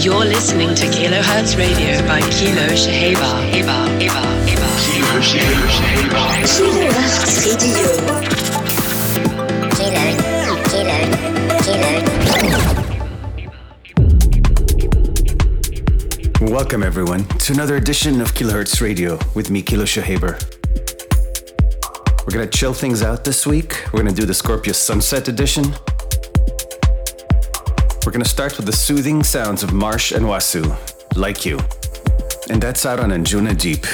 You're listening to Kilohertz Radio by Kilo Shaheba. Eba, Eba, Eba. Kilo Shaheba. Kilohertz Radio. Kilo, Kilo, Kilo. Welcome everyone to another edition of Kilohertz Radio with me, Kilo Shahaber. We're gonna chill things out this week. We're gonna do the Scorpio Sunset Edition. We're gonna start with the soothing sounds of Marsh and Wasu, Like You. And that's out on Anjuna Deep.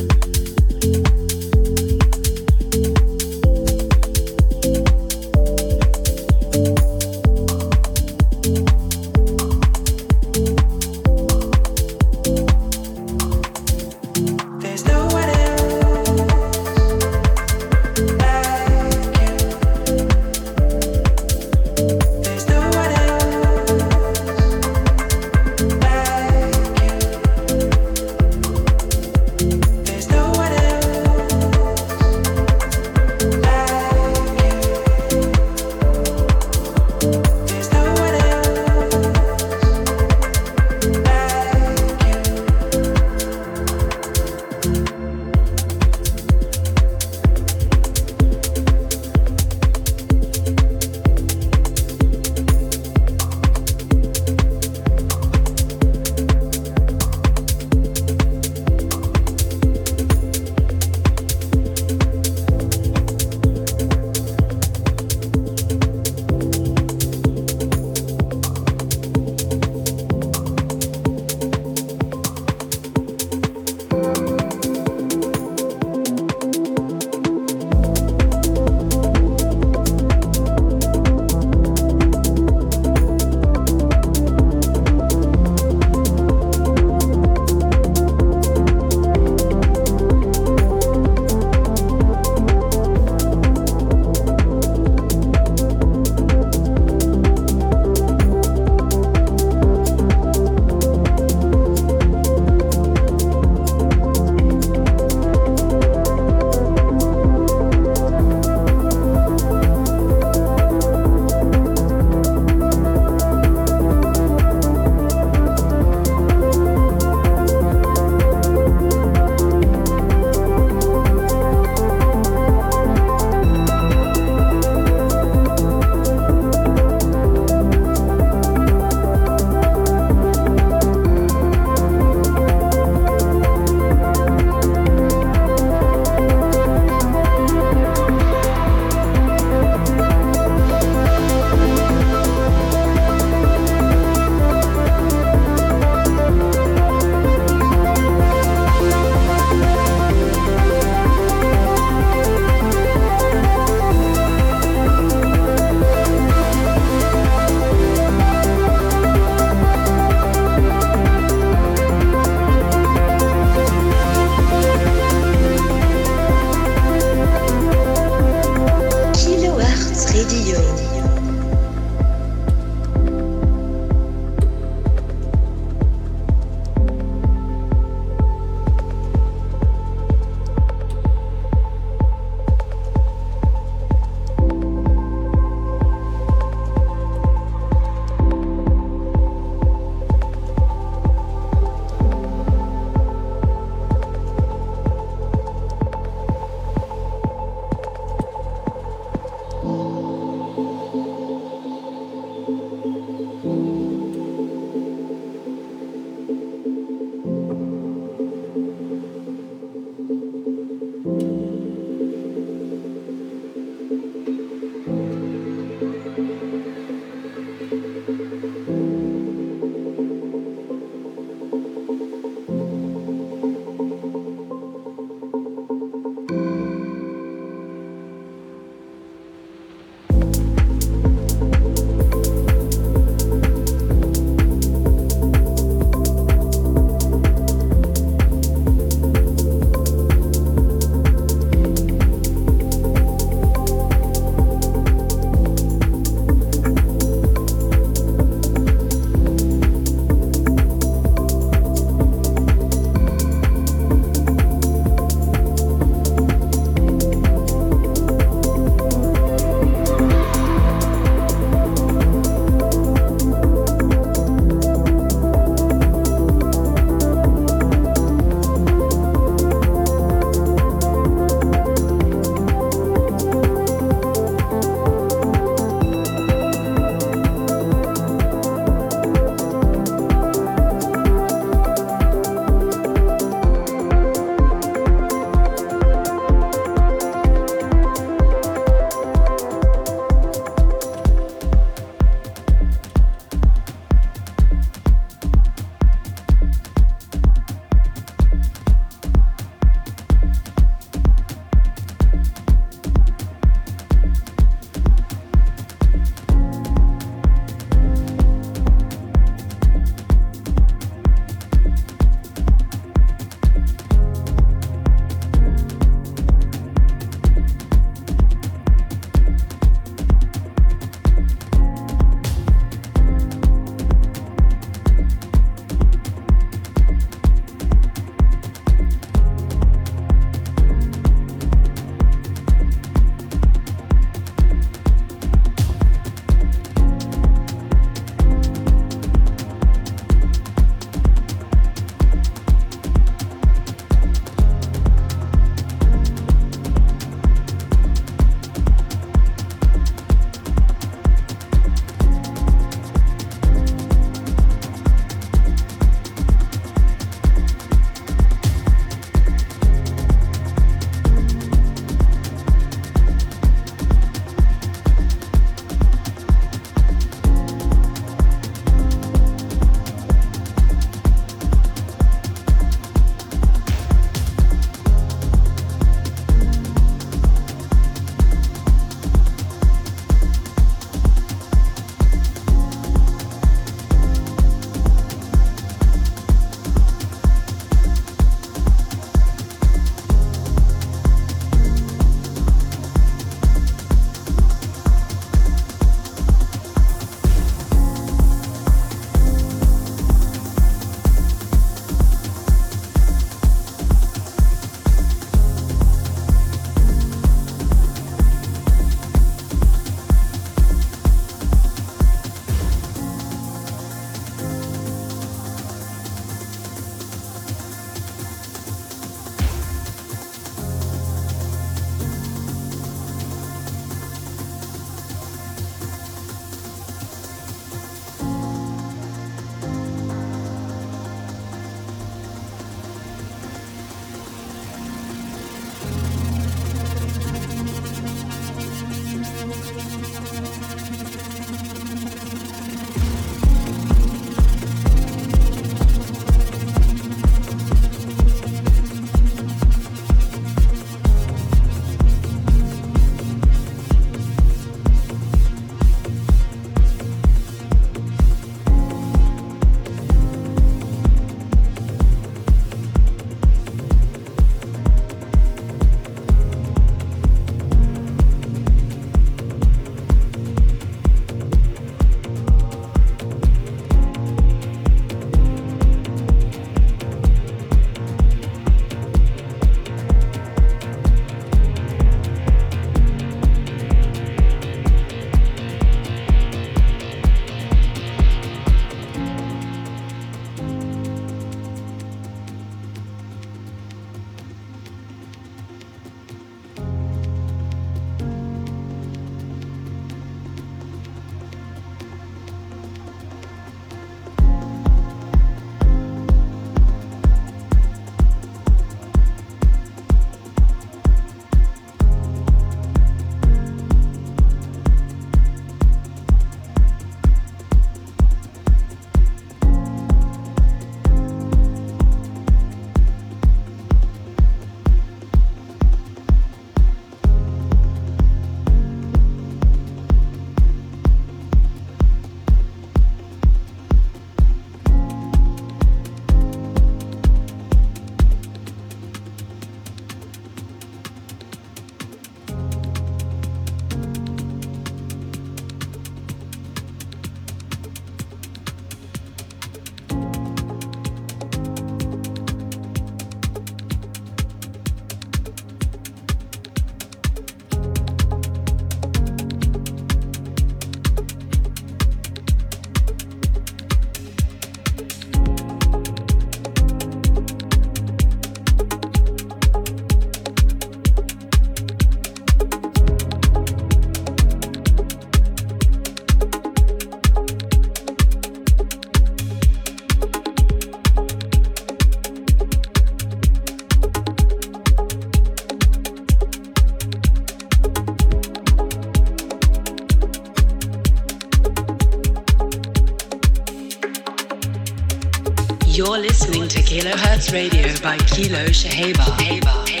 You're listening to Kilohertz Radio by Kilo Shaheba.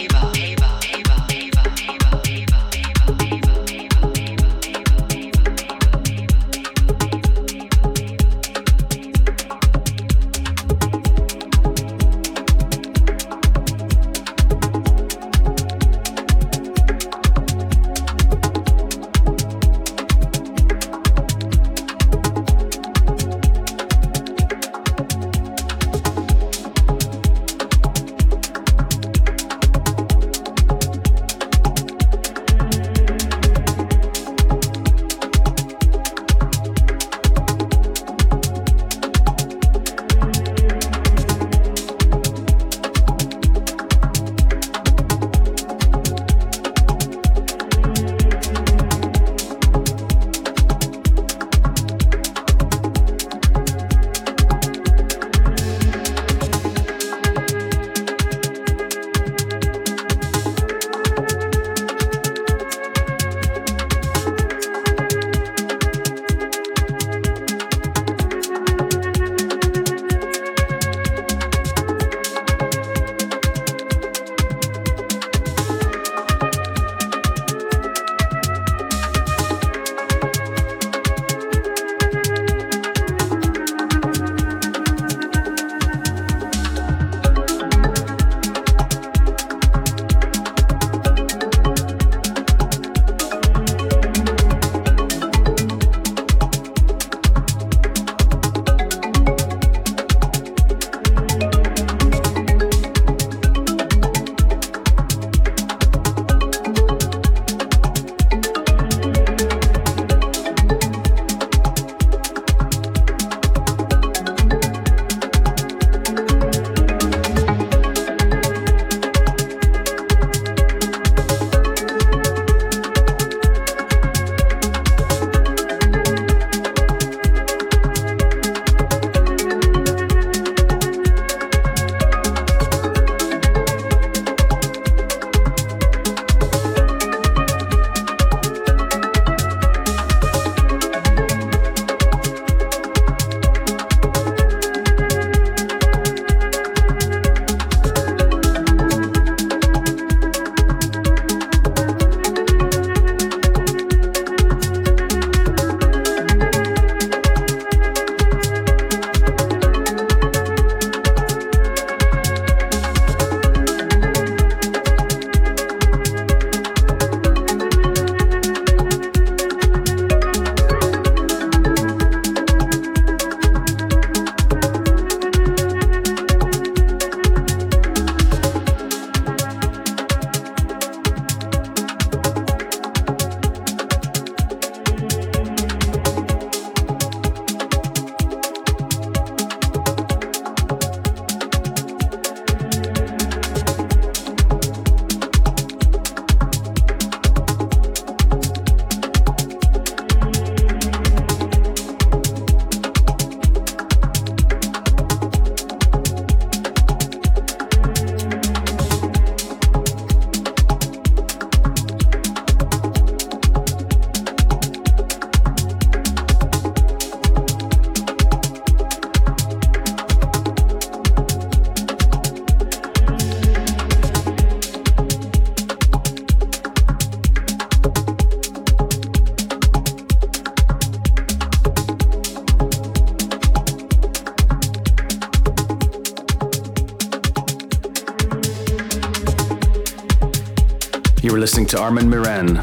To Armen Miran.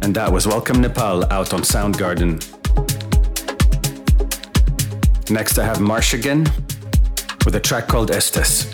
And that was Welcome Nepal out on Soundgarden. Next, I have Marshigan with a track called Estes.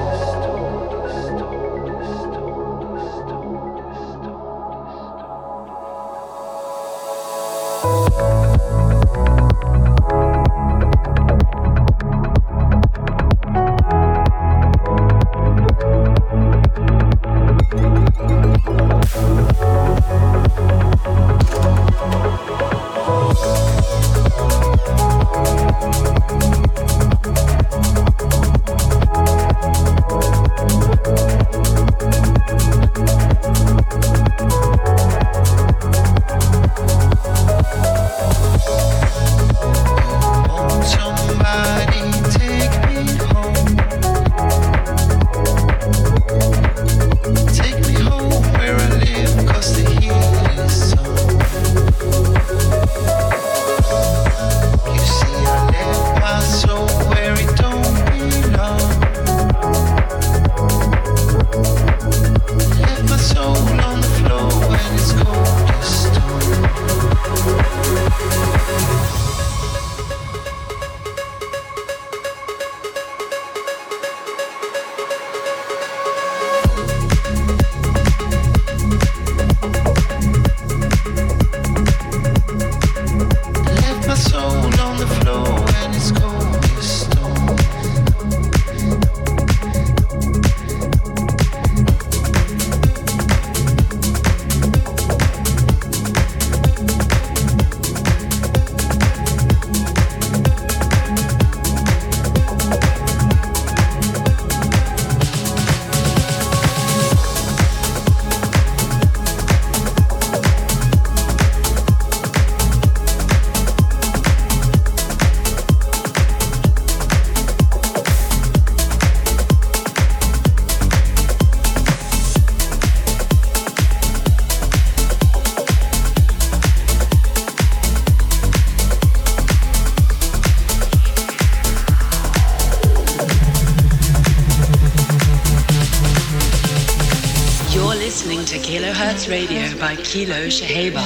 Radio by Kilo Shaheba.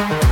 Bye.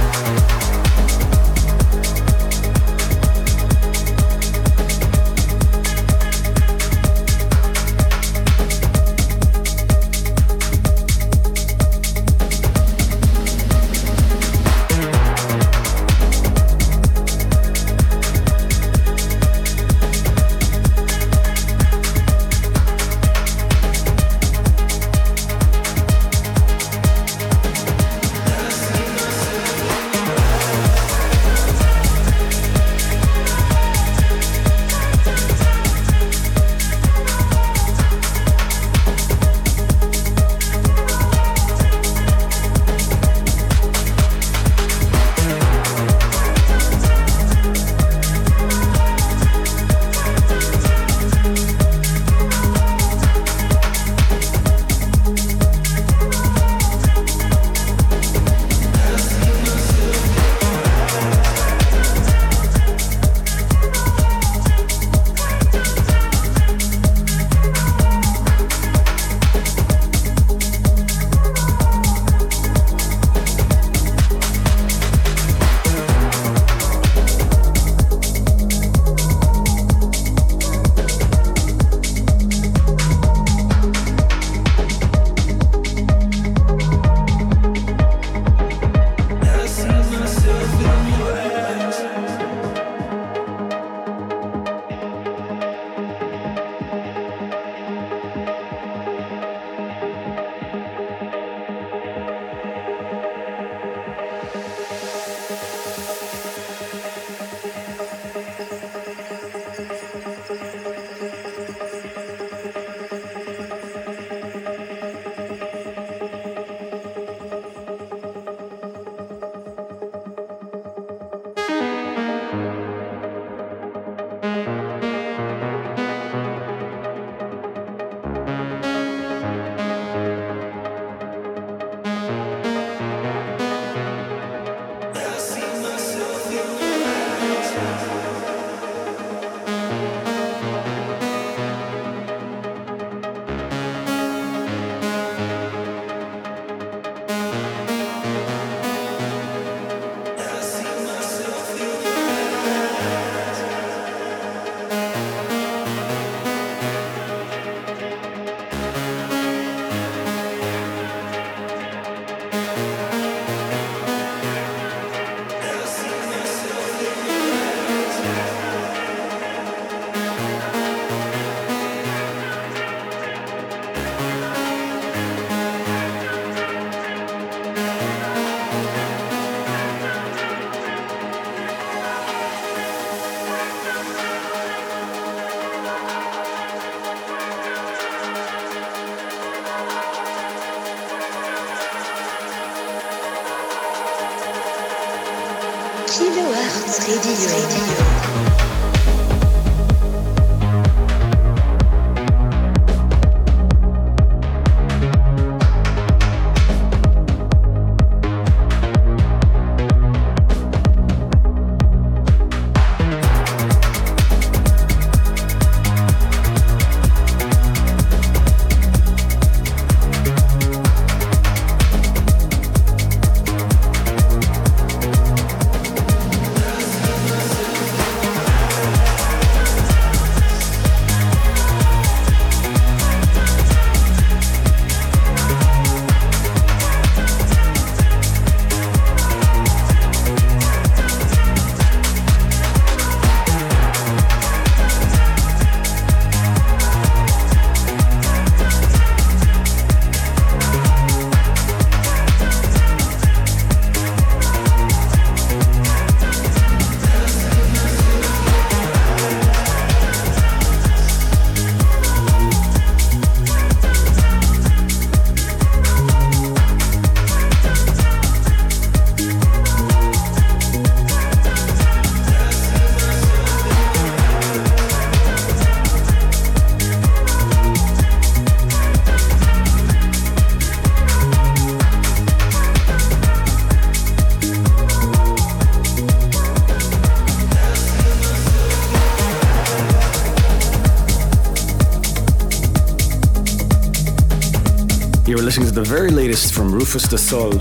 Very latest from Rufus Du Sol,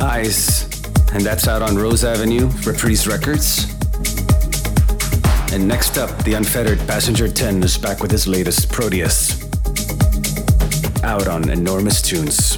Eyes, and that's out on Rose Avenue, Reprise Records. And next up, the unfettered Passenger 10 is back with his latest, Proteus, out on Enormous Tunes.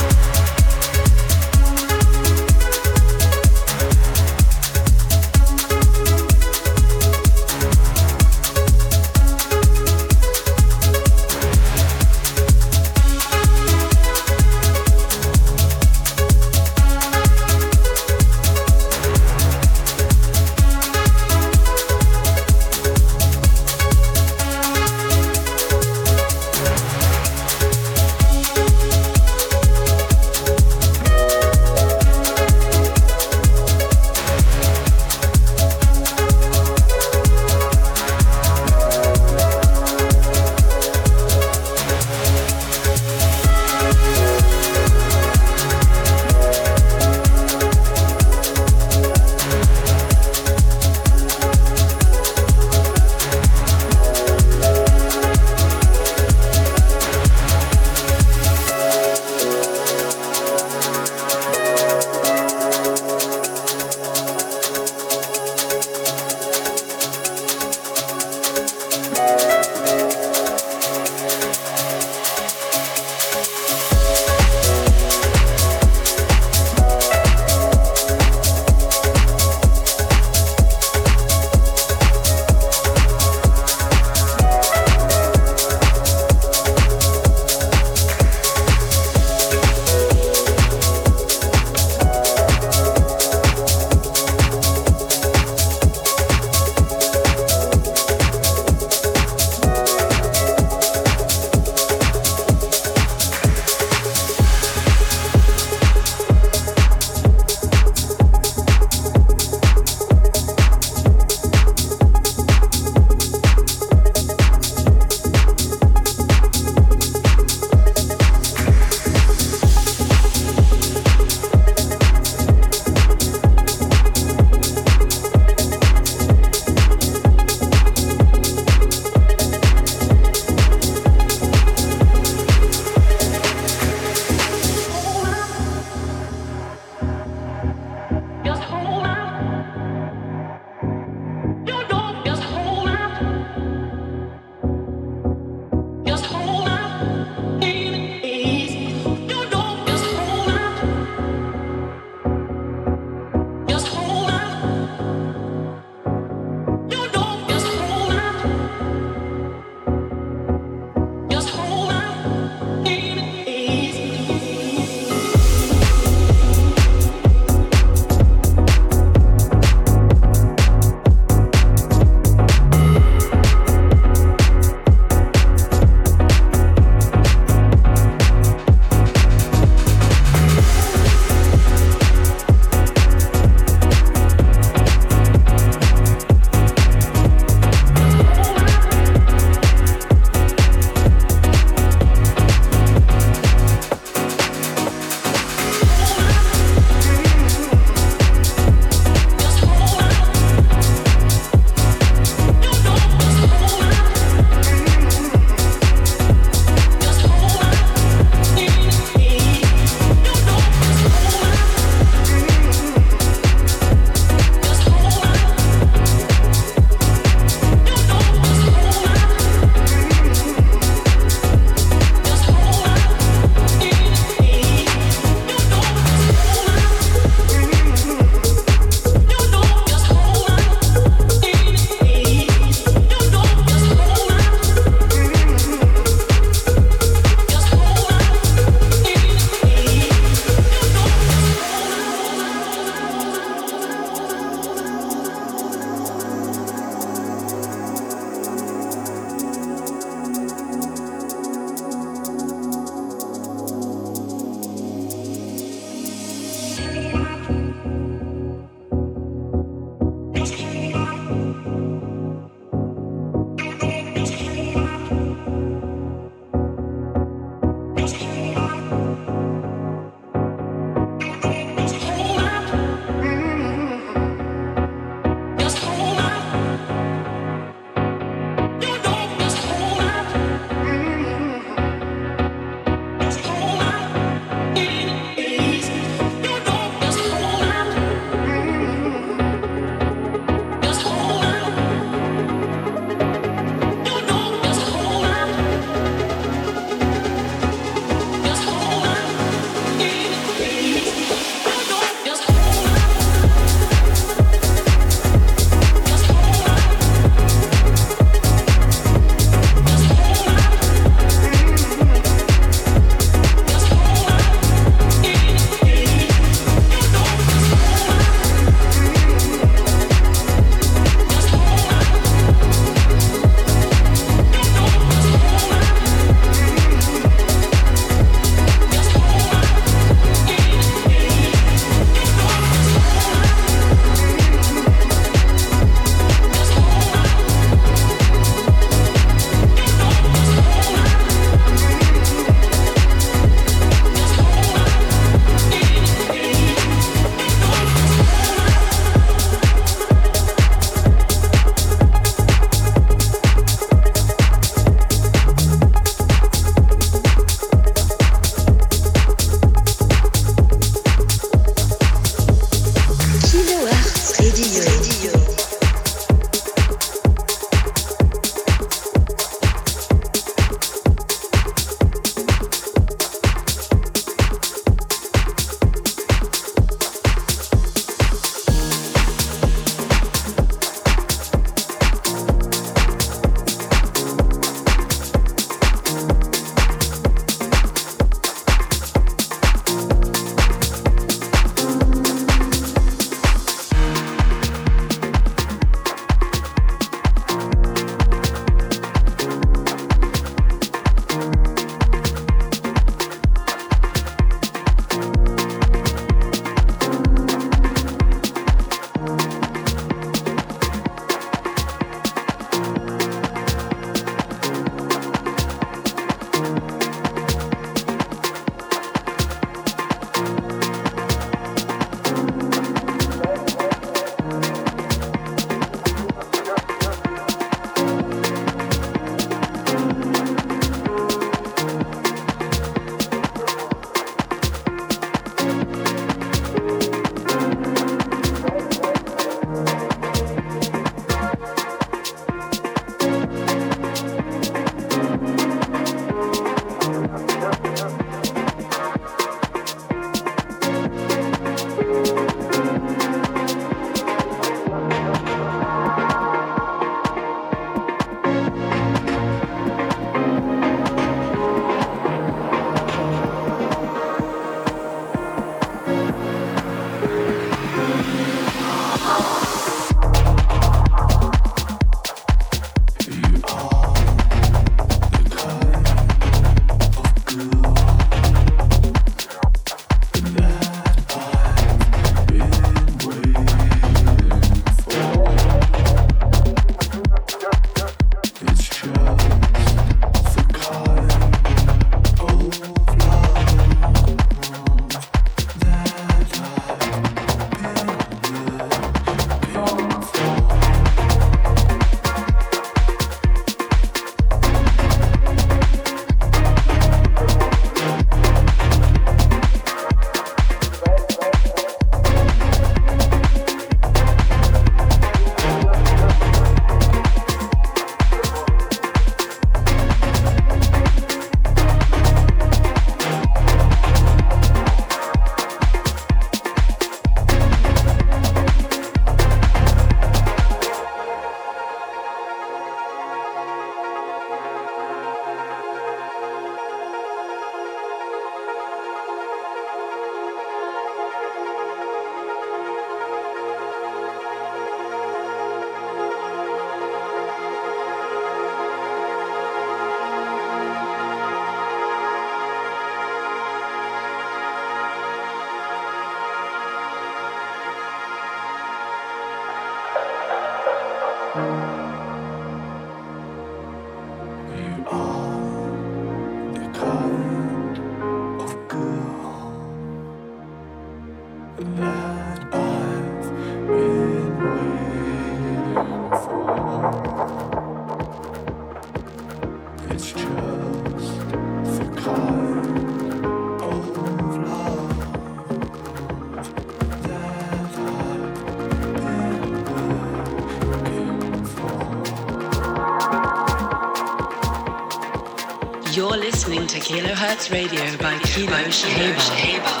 Kilohertz Radio by Kilo Shaheba.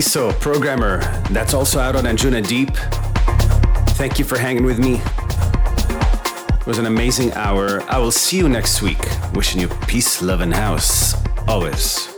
Eliso, Programmer. That's also out on Anjunadeep. Thank you for hanging with me. It was an amazing hour. I will see you next week. Wishing you peace, love, and house. Always.